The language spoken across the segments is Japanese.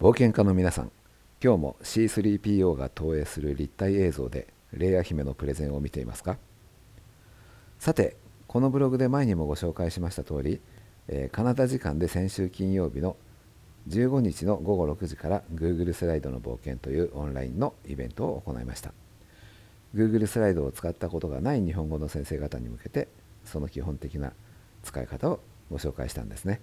冒険家の皆さん今日も C3PO が投影する立体映像でレイヤ姫のプレゼンを見ていますか？さてこのブログで前にもご紹介しました通り、えー、カナダ時間で先週金曜日の15日の午後6時から Google スライドの冒険というオンラインのイベントを行いました。Google スライドを使ったことがない日本語の先生方に向けてその基本的な使い方をご紹介したんですね、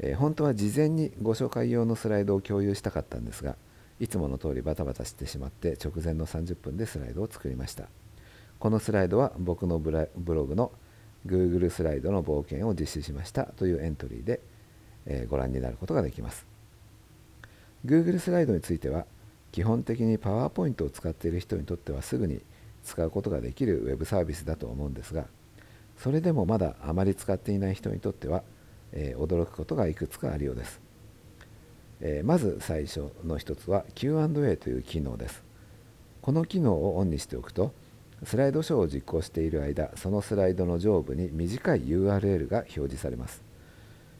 えー、本当は事前にご紹介用のスライドを共有したかったんですがいつもの通りバタバタしてしまって直前の30分でスライドを作りました。このスライドは僕のブログの Google スライドの冒険を実施しましたというエントリーでえご覧になることができます。Google スライドについては基本的に PowerPoint を使っている人にとってはすぐに使うことができるウェブサービスだと思うんですがそれでもまだあまり使っていない人にとっては、えー、驚くことがいくつかあるようです、えー、まず最初の一つは Q&A という機能です。この機能をオンにしておくとスライドショーを実行している間そのスライドの上部に短い URL が表示されます。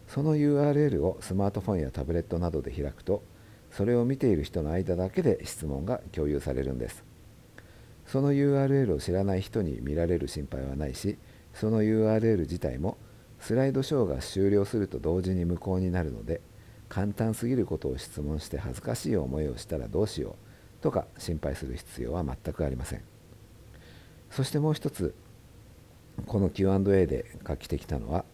その URL をスマートフォンやタブレットなどで開くとそれを見ている人の間だけで質問が共有されるんです。その URL を知らない人に見られる心配はないしその URL 自体もスライドショーが終了すると同時に無効になるので簡単すぎることを質問して恥ずかしい思いをしたらどうしようとか心配する必要は全くありません。そしてもう一つこの Q&A で画期的なのは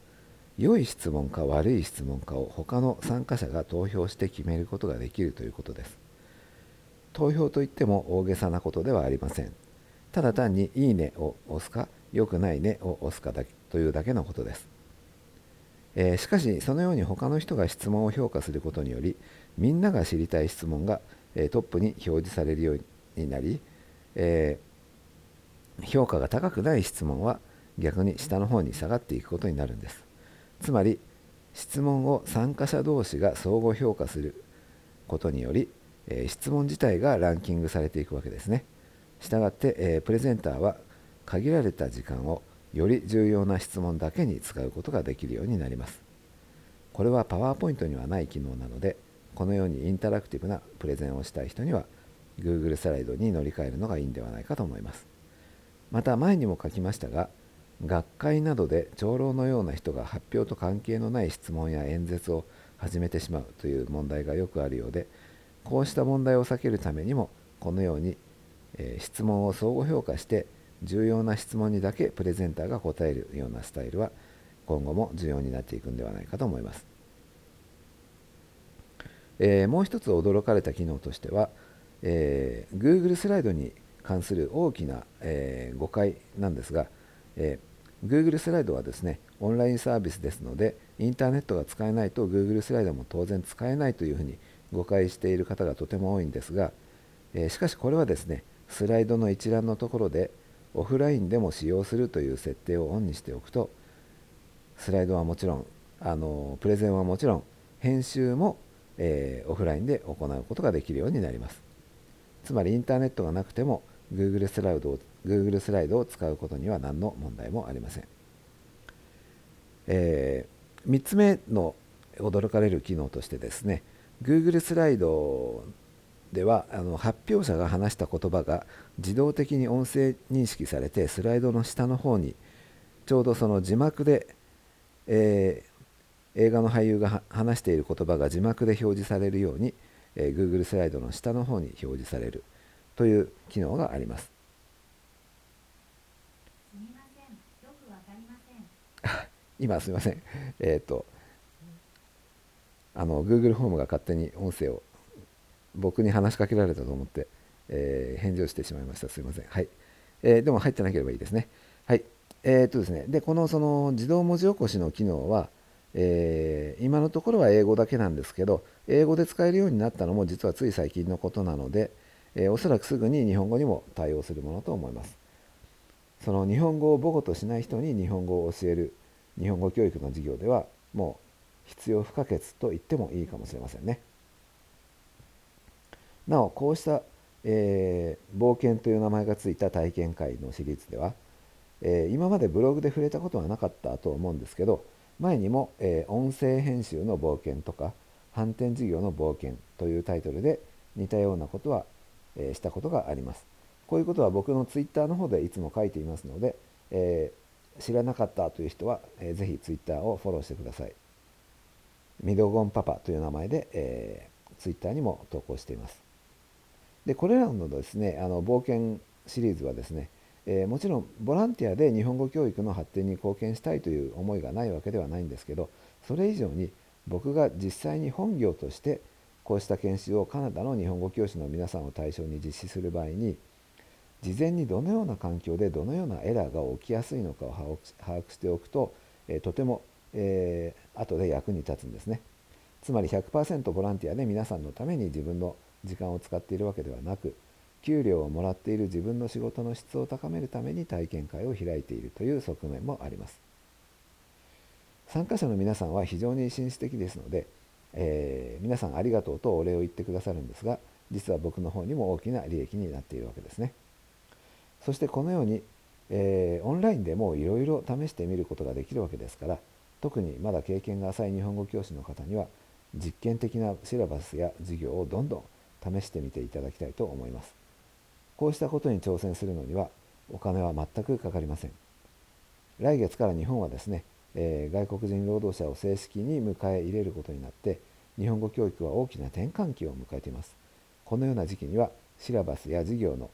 良い質問か悪い質問かを他の参加者が投票して決めることができるということです。投票といっても大げさなことではありません。ただ単に「いいね」を押すか「良くないね」を押すかだけというだけのことです、えー、しかしそのように他の人が質問を評価することによりみんなが知りたい質問が、えー、トップに表示されるようになり、えー、評価が高くない質問は逆に下の方に下がっていくことになるんですつまり質問を参加者同士が相互評価することにより、えー、質問自体がランキングされていくわけですね。したがって、えー、プレゼンターは限られた時間をより重要な質問だけに使うことができるようになります。これはパワーポイントにはない機能なので、このようにインタラクティブなプレゼンをしたい人には Google スライドに乗り換えるのがいいんではないかと思います。また前にも書きましたが、学会などで長老のような人が発表と関係のない質問や演説を始めてしまうという問題がよくあるようでこうした問題を避けるためにもこのように、えー、質問を相互評価して重要な質問にだけプレゼンターが答えるようなスタイルは今後も重要になっていくんではないかと思います、えー、もう一つ驚かれた機能としては、えー、Google スライドに関する大きな、えー、誤解なんですが、えー Google スライドはですねオンラインサービスですのでインターネットが使えないと Google スライドも当然使えないというふうに誤解している方がとても多いんですが、えー、しかしこれはですねスライドの一覧のところでオフラインでも使用するという設定をオンにしておくとスライドはもちろんあのプレゼンはもちろん編集も、えー、オフラインで行うことができるようになります。つまりインターネットがなくても Google スライドを Google スライドを使うことには何の問題もありません、えー、3つ目の驚かれる機能としてですね Google スライドではあの発表者が話した言葉が自動的に音声認識されてスライドの下の方にちょうどその字幕で、えー、映画の俳優が話している言葉が字幕で表示されるように、えー、Google スライドの下の方に表示されるという機能があります。今すみません。えっ、ー、と、あの、Google ホームが勝手に音声を僕に話しかけられたと思って、えー、返事をしてしまいました。すみません。はい。えー、でも入ってなければいいですね。はい。えー、っとですね。で、このその自動文字起こしの機能は、えー、今のところは英語だけなんですけど、英語で使えるようになったのも実はつい最近のことなので、えー、おそらくすぐに日本語にも対応するものと思います。その日本語を母語としない人に日本語を教える日本語教育の授業ではもう必要不可欠と言ってもいいかもしれませんね。なおこうした、えー、冒険という名前がついた体験会のシリーズでは、えー、今までブログで触れたことはなかったと思うんですけど前にも、えー、音声編集の冒険とか反転事業の冒険というタイトルで似たようなことは、えー、したことがあります。こういうことは僕のツイッターの方でいつも書いていますので、えー、知らなかったという人は、えー、ぜひツイッターをフォローしてください。ミドゴンパパという名前で、えー、ツイッターにも投稿しています。でこれらのですねあの冒険シリーズはですね、えー、もちろんボランティアで日本語教育の発展に貢献したいという思いがないわけではないんですけどそれ以上に僕が実際に本業としてこうした研修をカナダの日本語教師の皆さんを対象に実施する場合に事前にどのような環境でどのようなエラーが起きやすいのかを把握しておくと、えー、とても、えー、後で役に立つんですね。つまり100%ボランティアで皆さんのために自分の時間を使っているわけではなく給料をもらっている自分の仕事の質を高めるために体験会を開いているという側面もあります。参加者の皆さんは非常に紳士的ですので、えー、皆さんありがとうとお礼を言ってくださるんですが実は僕の方にも大きな利益になっているわけですね。そしてこのように、えー、オンラインでもいろいろ試してみることができるわけですから特にまだ経験が浅い日本語教師の方には実験的なシラバスや授業をどんどん試してみていただきたいと思います。こうしたことに挑戦するのにはお金は全くかかりません。来月から日本はですね、えー、外国人労働者を正式に迎え入れることになって日本語教育は大きな転換期を迎えています。このような時期にはシラバスや授業の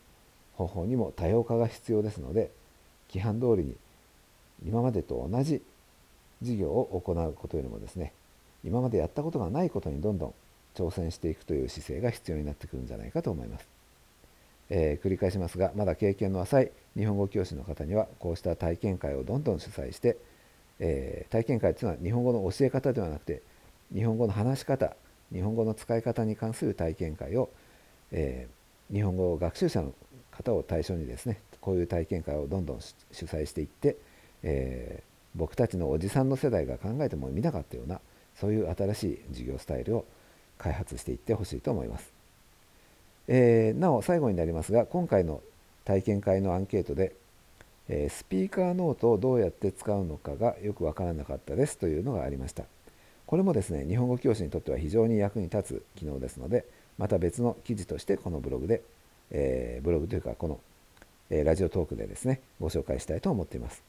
方法にも多様化が必要ですので規範通りに今までと同じ授業を行うことよりもですね今までやったことがないことにどんどん挑戦していくという姿勢が必要になってくるんじゃないかと思います。えー、繰り返しますがまだ経験の浅い日本語教師の方にはこうした体験会をどんどん主催して、えー、体験会というのは日本語の教え方ではなくて日本語の話し方日本語の使い方に関する体験会を、えー、日本語学習者の方を対象にですねこういう体験会をどんどん主催していって、え僕たちのおじさんの世代が考えてもみなかったようなそういう新しい授業スタイルを開発していってほしいと思います。えー、なお最後になりますが今回の体験会のアンケートで、えー、スピーカーノートをどうやって使うのかがよく分からなかったですというのがありました。これもですね日本語教師にとっては非常に役に立つ機能ですのでまた別の記事としてこのブログで、えー、ブログというかこの、えラジオトークでですねご紹介したいと思っています、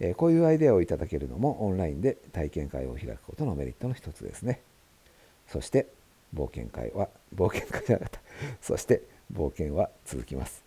えこういうアイデアをいただけるのもオンラインで体験会を開くことのメリットの一つですね。そして冒険会は冒険会じゃなかった。そして冒険は続きます。